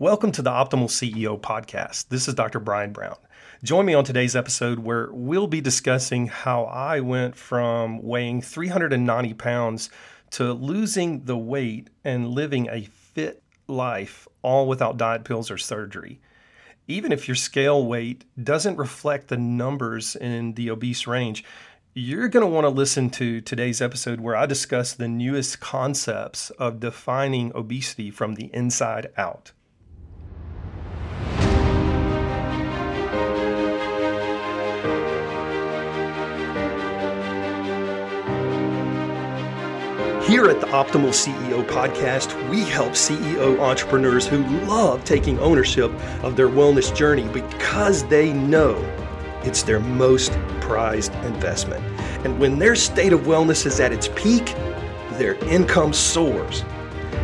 Welcome to the Optimal CEO podcast. This is Dr. Brian Brown. Join me on today's episode where we'll be discussing how I went from weighing 390 pounds to losing the weight and living a fit life, all without diet pills or surgery. Even if your scale weight doesn't reflect the numbers in the obese range, you're going to want to listen to today's episode where I discuss the newest concepts of defining obesity from the inside out. Here at the Optimal CEO podcast, we help CEO entrepreneurs who love taking ownership of their wellness journey because they know it's their most prized investment. And when their state of wellness is at its peak, their income soars.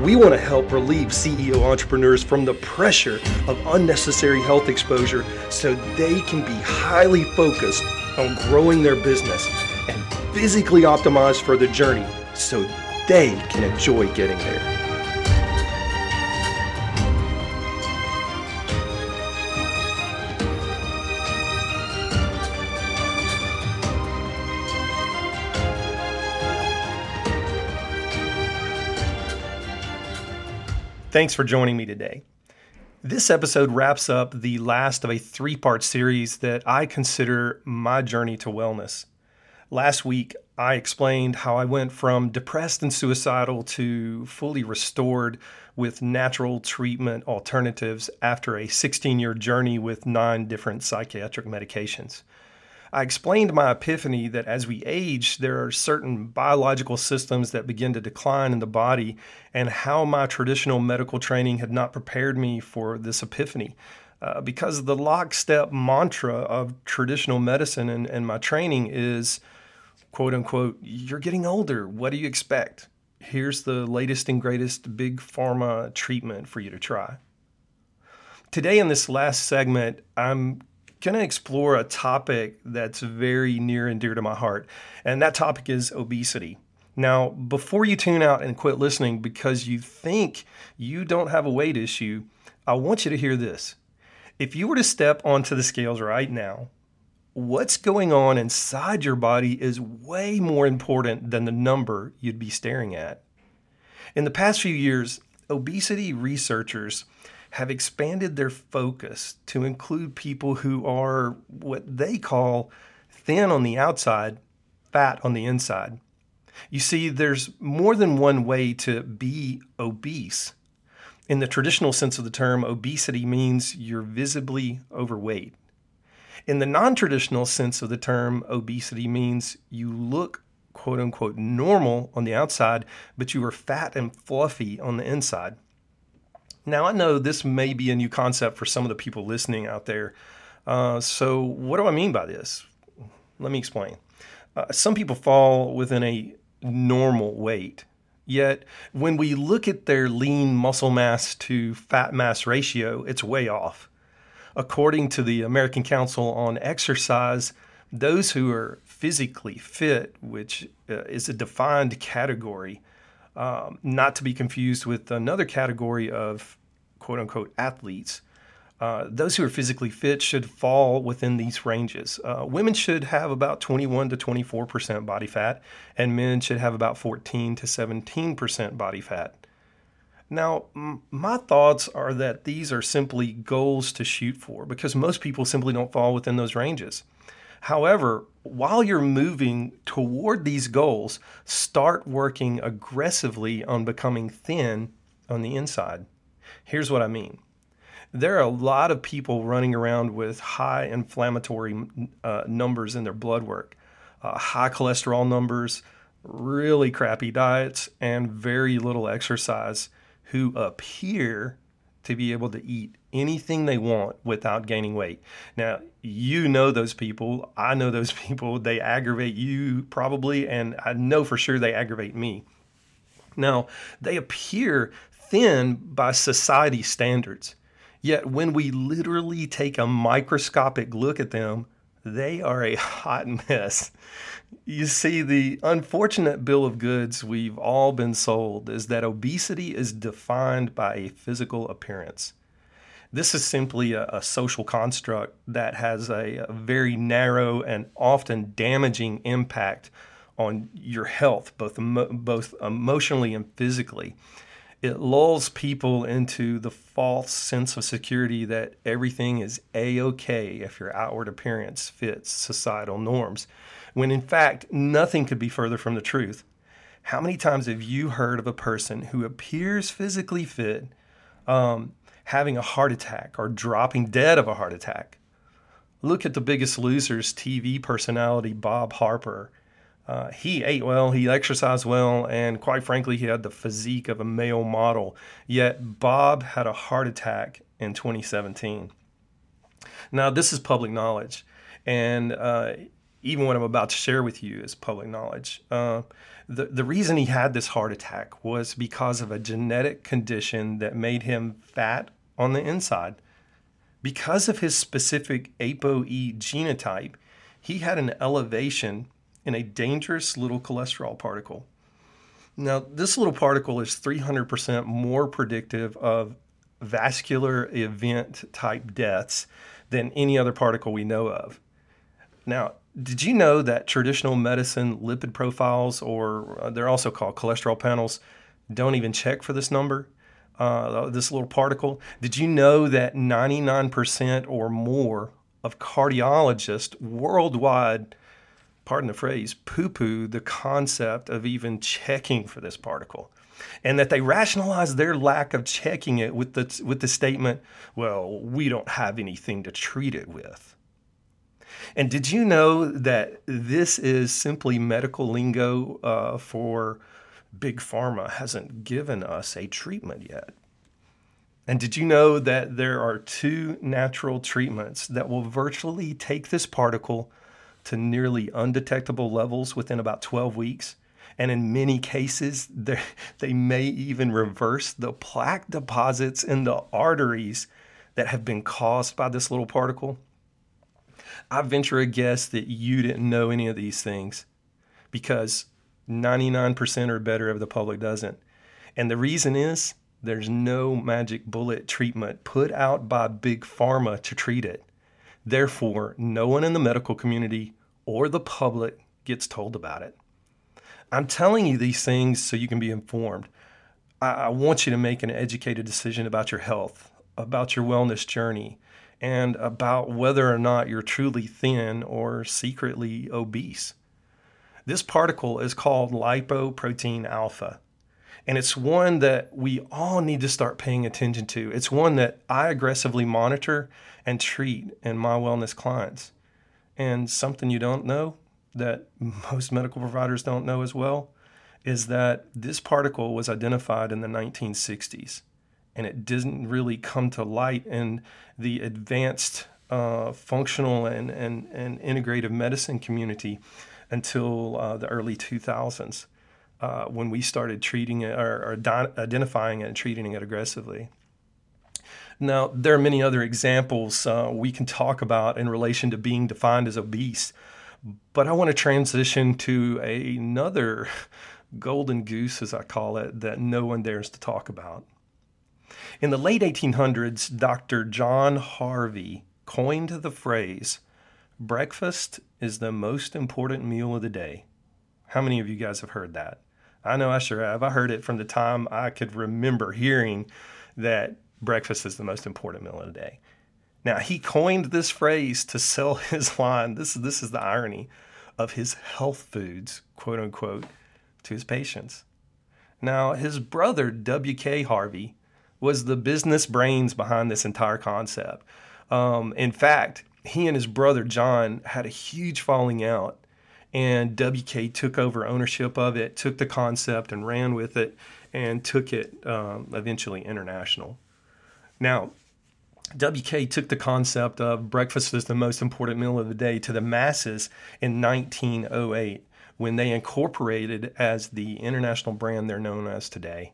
We want to help relieve CEO entrepreneurs from the pressure of unnecessary health exposure so they can be highly focused on growing their business and physically optimized for the journey so they can enjoy getting there. Thanks for joining me today. This episode wraps up the last of a three part series that I consider my journey to wellness. Last week, I explained how I went from depressed and suicidal to fully restored with natural treatment alternatives after a 16 year journey with nine different psychiatric medications. I explained my epiphany that as we age, there are certain biological systems that begin to decline in the body, and how my traditional medical training had not prepared me for this epiphany. Uh, because the lockstep mantra of traditional medicine and, and my training is quote unquote, you're getting older. What do you expect? Here's the latest and greatest big pharma treatment for you to try. Today, in this last segment, I'm going to explore a topic that's very near and dear to my heart, and that topic is obesity. Now, before you tune out and quit listening because you think you don't have a weight issue, I want you to hear this. If you were to step onto the scales right now what's going on inside your body is way more important than the number you'd be staring at. In the past few years, obesity researchers have expanded their focus to include people who are what they call thin on the outside, fat on the inside. You see, there's more than one way to be obese. In the traditional sense of the term, obesity means you're visibly overweight. In the non traditional sense of the term, obesity means you look quote unquote normal on the outside, but you are fat and fluffy on the inside. Now, I know this may be a new concept for some of the people listening out there. Uh, so, what do I mean by this? Let me explain. Uh, some people fall within a normal weight. Yet, when we look at their lean muscle mass to fat mass ratio, it's way off according to the American Council on Exercise, those who are physically fit, which uh, is a defined category, um, not to be confused with another category of quote unquote athletes. Uh, those who are physically fit should fall within these ranges. Uh, women should have about 21 to 24 percent body fat, and men should have about 14 to 17 percent body fat. Now, m- my thoughts are that these are simply goals to shoot for because most people simply don't fall within those ranges. However, while you're moving toward these goals, start working aggressively on becoming thin on the inside. Here's what I mean there are a lot of people running around with high inflammatory uh, numbers in their blood work, uh, high cholesterol numbers, really crappy diets, and very little exercise who appear to be able to eat anything they want without gaining weight. Now, you know those people. I know those people. They aggravate you probably, and I know for sure they aggravate me. Now, they appear thin by society standards. Yet, when we literally take a microscopic look at them, they are a hot mess. You see, the unfortunate bill of goods we've all been sold is that obesity is defined by a physical appearance. This is simply a, a social construct that has a, a very narrow and often damaging impact on your health, both both emotionally and physically. It lulls people into the false sense of security that everything is a okay if your outward appearance fits societal norms, when in fact nothing could be further from the truth. How many times have you heard of a person who appears physically fit um, having a heart attack or dropping dead of a heart attack? Look at the biggest losers TV personality Bob Harper uh, he ate well, he exercised well, and quite frankly, he had the physique of a male model. Yet Bob had a heart attack in 2017. Now, this is public knowledge, and uh, even what I'm about to share with you is public knowledge. Uh, the, the reason he had this heart attack was because of a genetic condition that made him fat on the inside. Because of his specific ApoE genotype, he had an elevation in a dangerous little cholesterol particle. Now, this little particle is 300% more predictive of vascular event type deaths than any other particle we know of. Now, did you know that traditional medicine lipid profiles, or uh, they're also called cholesterol panels, don't even check for this number, uh, this little particle? Did you know that 99% or more of cardiologists worldwide pardon the phrase, poo poo the concept of even checking for this particle. And that they rationalize their lack of checking it with the, with the statement, well, we don't have anything to treat it with. And did you know that this is simply medical lingo uh, for Big Pharma hasn't given us a treatment yet? And did you know that there are two natural treatments that will virtually take this particle to nearly undetectable levels within about 12 weeks. And in many cases, they may even reverse the plaque deposits in the arteries that have been caused by this little particle. I venture a guess that you didn't know any of these things because 99% or better of the public doesn't. And the reason is there's no magic bullet treatment put out by big pharma to treat it. Therefore, no one in the medical community or the public gets told about it. I'm telling you these things so you can be informed. I, want you to make an educated decision about your health, about your wellness journey, and about whether or not you're truly thin or secretly obese. This particle is called lipoprotein alpha. And it's one that we all need to start paying attention to. It's one that I aggressively monitor and treat in my wellness clients. And something you don't know that most medical providers don't know as well is that this particle was identified in the 1960s and it didn't really come to light in the advanced uh, functional and, and, and integrative medicine community until uh, the early 2000s uh, when we started treating it or, or identifying it and treating it aggressively. Now, there are many other examples uh, we can talk about in relation to being defined as obese, but I want to transition to another golden goose, as I call it, that no one dares to talk about. In the late 1800s, Dr. John Harvey coined the phrase, breakfast is the most important meal of the day. How many of you guys have heard that? I know I sure have. I heard it from the time I could remember hearing that breakfast is the most important meal of the day. Now, he coined this phrase to sell his line. This, this is the irony of his health foods, quote unquote, to his patients. Now, his brother, W.K. Harvey, was the business brains behind this entire concept. Um, in fact, he and his brother John had a huge falling out, and WK took over ownership of it, took the concept and ran with it, and took it um, eventually international. Now, WK took the concept of breakfast as the most important meal of the day to the masses in 1908 when they incorporated as the international brand they're known as today.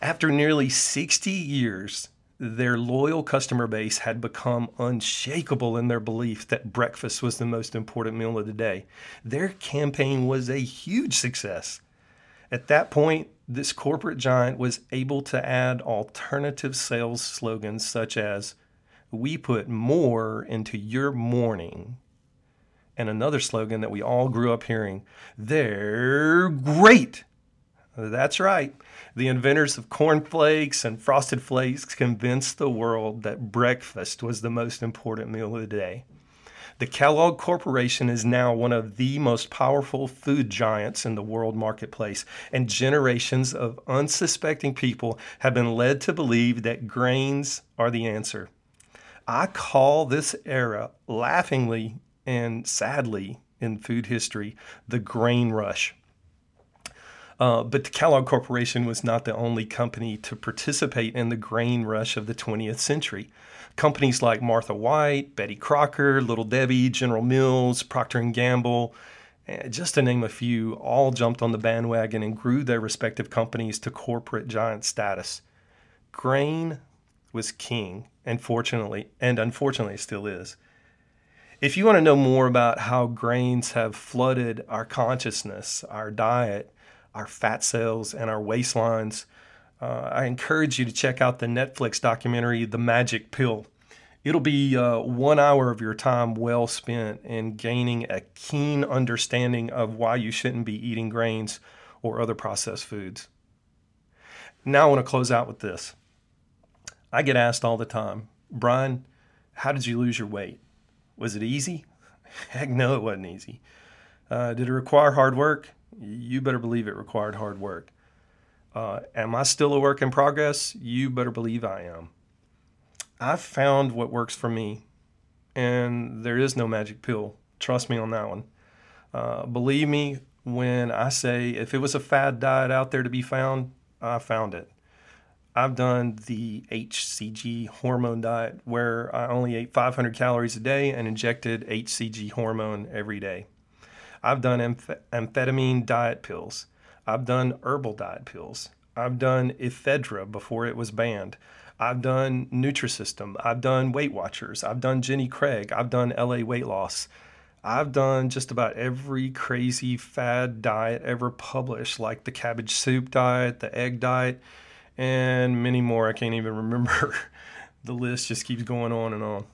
After nearly 60 years, their loyal customer base had become unshakable in their belief that breakfast was the most important meal of the day. Their campaign was a huge success. At that point, this corporate giant was able to add alternative sales slogans such as, We put more into your morning. And another slogan that we all grew up hearing, They're great. That's right. The inventors of cornflakes and frosted flakes convinced the world that breakfast was the most important meal of the day. The Kellogg Corporation is now one of the most powerful food giants in the world marketplace, and generations of unsuspecting people have been led to believe that grains are the answer. I call this era laughingly and sadly in food history the grain rush. Uh, but the Kellogg Corporation was not the only company to participate in the grain rush of the 20th century. Companies like Martha White, Betty Crocker, Little Debbie, General Mills, Procter & Gamble, eh, just to name a few, all jumped on the bandwagon and grew their respective companies to corporate giant status. Grain was king, and fortunately, and unfortunately still is. If you want to know more about how grains have flooded our consciousness, our diet, our fat cells, and our waistlines. Uh, I encourage you to check out the Netflix documentary, The Magic Pill. It'll be uh, one hour of your time well spent in gaining a keen understanding of why you shouldn't be eating grains or other processed foods. Now, I want to close out with this. I get asked all the time, Brian, how did you lose your weight? Was it easy? Heck no, it wasn't easy. Uh, did it require hard work? You better believe it required hard work. Uh, am I still a work in progress? You better believe I am. I've found what works for me, and there is no magic pill. Trust me on that one. Uh, believe me when I say if it was a fad diet out there to be found, I found it. I've done the HCG hormone diet where I only ate 500 calories a day and injected HCG hormone every day. I've done amph- amphetamine diet pills. I've done herbal diet pills. I've done ephedra before it was banned. I've done Nutrisystem. I've done Weight Watchers. I've done Jenny Craig. I've done LA Weight Loss. I've done just about every crazy fad diet ever published, like the cabbage soup diet, the egg diet, and many more. I can't even remember. the list just keeps going on and on.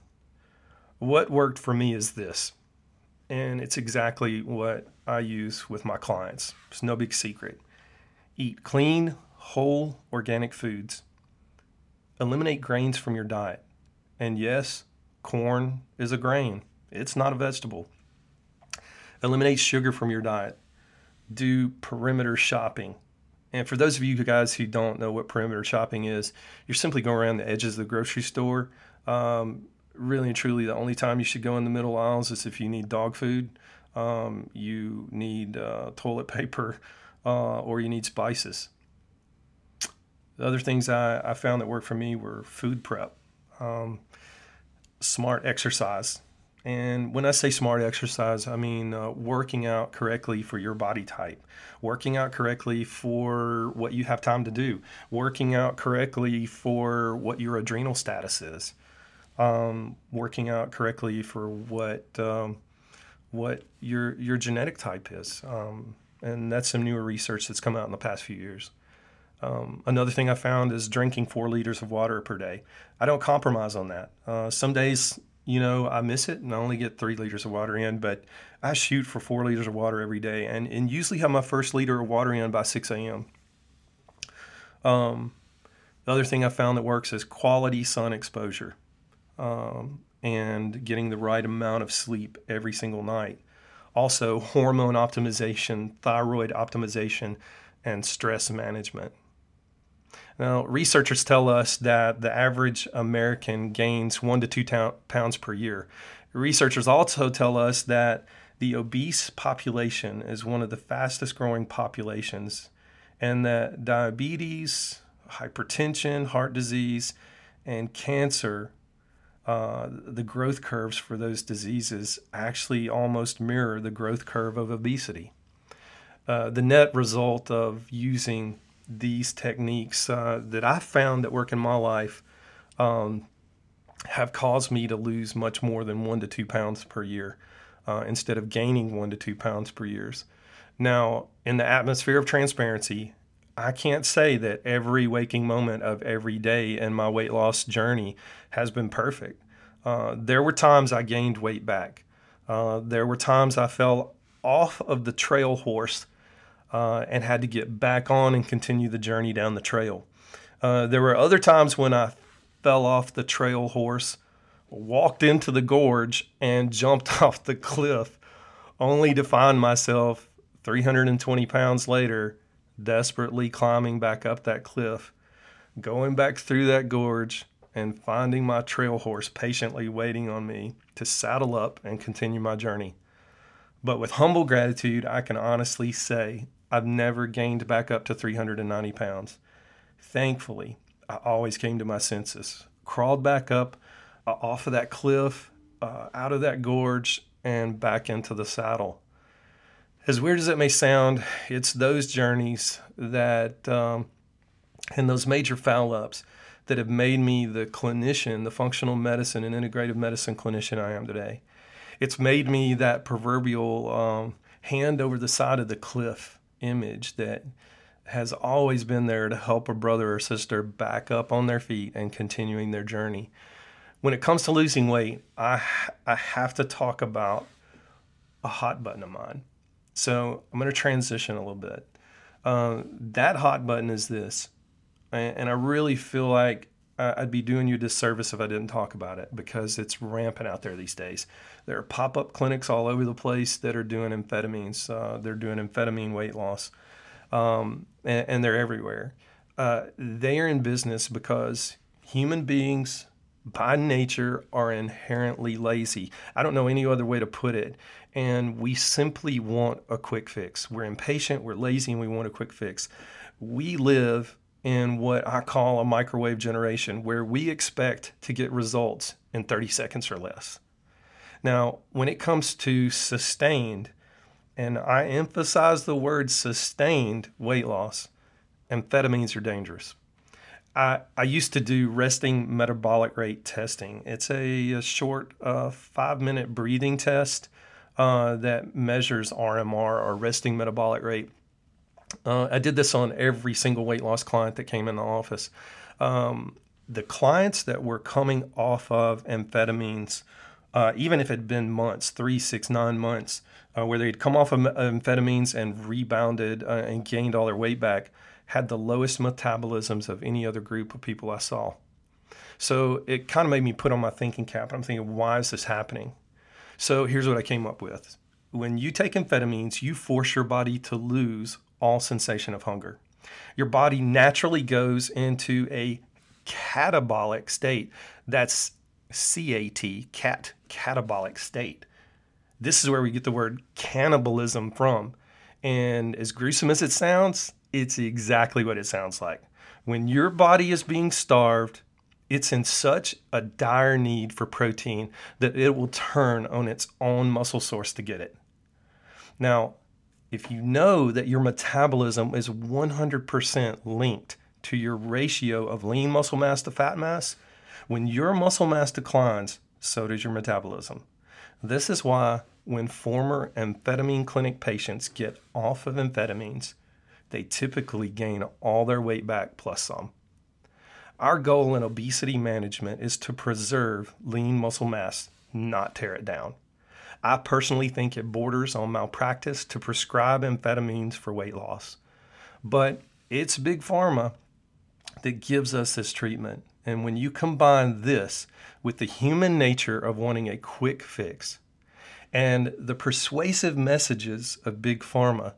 What worked for me is this and it's exactly what I use with my clients. It's no big secret. Eat clean, whole, organic foods. Eliminate grains from your diet. And yes, corn is a grain, it's not a vegetable. Eliminate sugar from your diet. Do perimeter shopping. And for those of you guys who don't know what perimeter shopping is, you're simply going around the edges of the grocery store. Um, really and truly, the only time you should go in the middle aisles is if you need dog food, um, you need uh, toilet paper, uh, or you need spices. The other things I, I, found that worked for me were food prep, um, smart exercise. And when I say smart exercise, I mean uh, working out correctly for your body type, working out correctly for what you have time to do, working out correctly for what your adrenal status is um, working out correctly for what um, what your your genetic type is, um, and that's some newer research that's come out in the past few years. Um, another thing I found is drinking four liters of water per day. I don't compromise on that. Uh, some days, you know, I miss it and I only get three liters of water in, but I shoot for four liters of water every day, and and usually have my first liter of water in by 6 a.m. Um, the other thing I found that works is quality sun exposure um, and getting the right amount of sleep every single night. Also, hormone optimization, thyroid optimization, and stress management. Now, researchers tell us that the average American gains one to two ta- pounds per year. Researchers also tell us that the obese population is one of the fastest growing populations, and that diabetes, hypertension, heart disease, and cancer uh, the growth curves for those diseases actually almost mirror the growth curve of obesity. Uh, the net result of using these techniques uh, that I found that work in my life um, have caused me to lose much more than one to two pounds per year uh, instead of gaining one to two pounds per year. Now, in the atmosphere of transparency, I can't say that every waking moment of every day in my weight loss journey has been perfect. Uh, there were times I gained weight back. Uh, there were times I fell off of the trail horse uh, and had to get back on and continue the journey down the trail. Uh, there were other times when I fell off the trail horse, walked into the gorge, and jumped off the cliff, only to find myself 320 pounds later desperately climbing back up that cliff, going back through that gorge, and finding my trail horse patiently waiting on me to saddle up and continue my journey. But with humble gratitude, I can honestly say I've never gained back up to 390 pounds. Thankfully, I always came to my senses, crawled back up uh, off of that cliff, uh, out of that gorge, and back into the saddle as weird as it may sound, it's those journeys that, um, and those major foul ups that have made me the clinician, the functional medicine and integrative medicine clinician I am today. It's made me that proverbial um, hand over the side of the cliff image that has always been there to help a brother or sister back up on their feet and continuing their journey. When it comes to losing weight, I, I have to talk about a hot button of mine. So I'm going to transition a little bit. Uh, that hot button is this, and I really feel like I'd be doing you a disservice if I didn't talk about it because it's rampant out there these days. There are pop up clinics all over the place that are doing amphetamines. Uh, they're doing amphetamine weight loss, um, and, and, they're everywhere. Uh, they are in business because human beings by nature are inherently lazy. I don't know any other way to put it. And we simply want a quick fix. We're impatient, we're lazy, and we want a quick fix. We live in what I call a microwave generation where we expect to get results in 30 seconds or less. Now, when it comes to sustained, and I emphasize the word sustained weight loss, amphetamines are dangerous. I, I used to do resting metabolic rate testing. It's a, a short uh, five minute breathing test uh, that measures RMR or resting metabolic rate. Uh, I did this on every single weight loss client that came in the office. Um, the clients that were coming off of amphetamines, uh, even if it had been months, three, six, nine months, uh, where they'd come off of amphetamines and rebounded uh, and gained all their weight back, had the lowest metabolisms of any other group of people I saw. So it kind of made me put on my thinking cap. I'm thinking, why is this happening? So here's what I came up with. When you take amphetamines, you force your body to lose all sensation of hunger. Your body naturally goes into a catabolic state. That's CAT, cat, catabolic state. This is where we get the word cannibalism from. And as gruesome as it sounds, it's exactly what it sounds like. When your body is being starved, it's in such a dire need for protein that it will turn on its own muscle source to get it. Now, if you know that your metabolism is 100% linked to your ratio of lean muscle mass to fat mass, when your muscle mass declines, so does your metabolism. This is why when former amphetamine clinic patients get off of amphetamines, they typically gain all their weight back plus some. Our goal in obesity management is to preserve lean muscle mass, not tear it down. I personally think it borders on malpractice to prescribe amphetamines for weight loss. But it's big pharma that gives us this treatment. And when you combine this with the human nature of wanting a quick fix and the persuasive messages of big pharma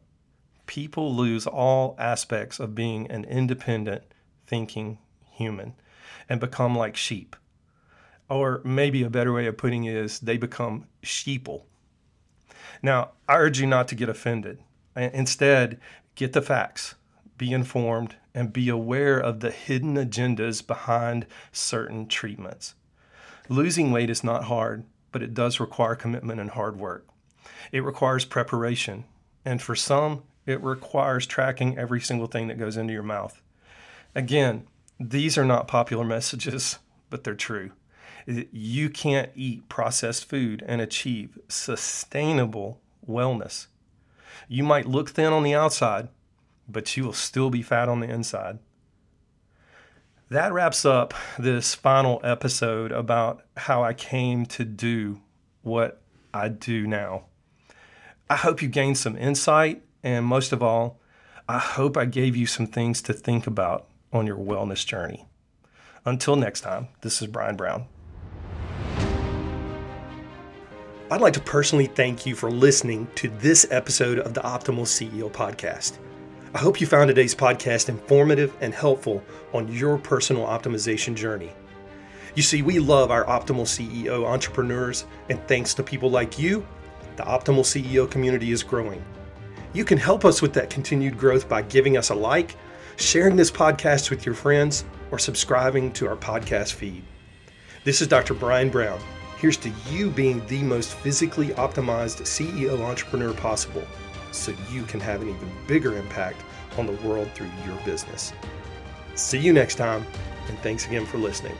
people lose all aspects of being an independent, thinking human and become like sheep. Or maybe a better way of putting it is they become sheeple. Now, I urge you not to get offended. Instead, get the facts, be informed, and be aware of the hidden agendas behind certain treatments. Losing weight is not hard, but it does require commitment and hard work. It requires preparation, and for some, it requires tracking every single thing that goes into your mouth. Again, these are not popular messages, but they're true. You can't eat processed food and achieve sustainable wellness. You might look thin on the outside, but you will still be fat on the inside. That wraps up this final episode about how I came to do what I do now. I hope you gained some insight, and most of all, I hope I gave you some things to think about on your wellness journey. Until next time, this is Brian Brown. I'd like to personally thank you for listening to this episode of the Optimal CEO podcast. I hope you found today's podcast informative and helpful on your personal optimization journey. You see, we love our Optimal CEO entrepreneurs, and thanks to people like you, the Optimal CEO community is growing. You can help us with that continued growth by giving us a like, sharing this podcast with your friends, or subscribing to our podcast feed. This is Dr. Brian Brown Here's to you being the most physically optimized CEO entrepreneur possible so you can have an even bigger impact on the world through your business. See you next time, and thanks again for listening.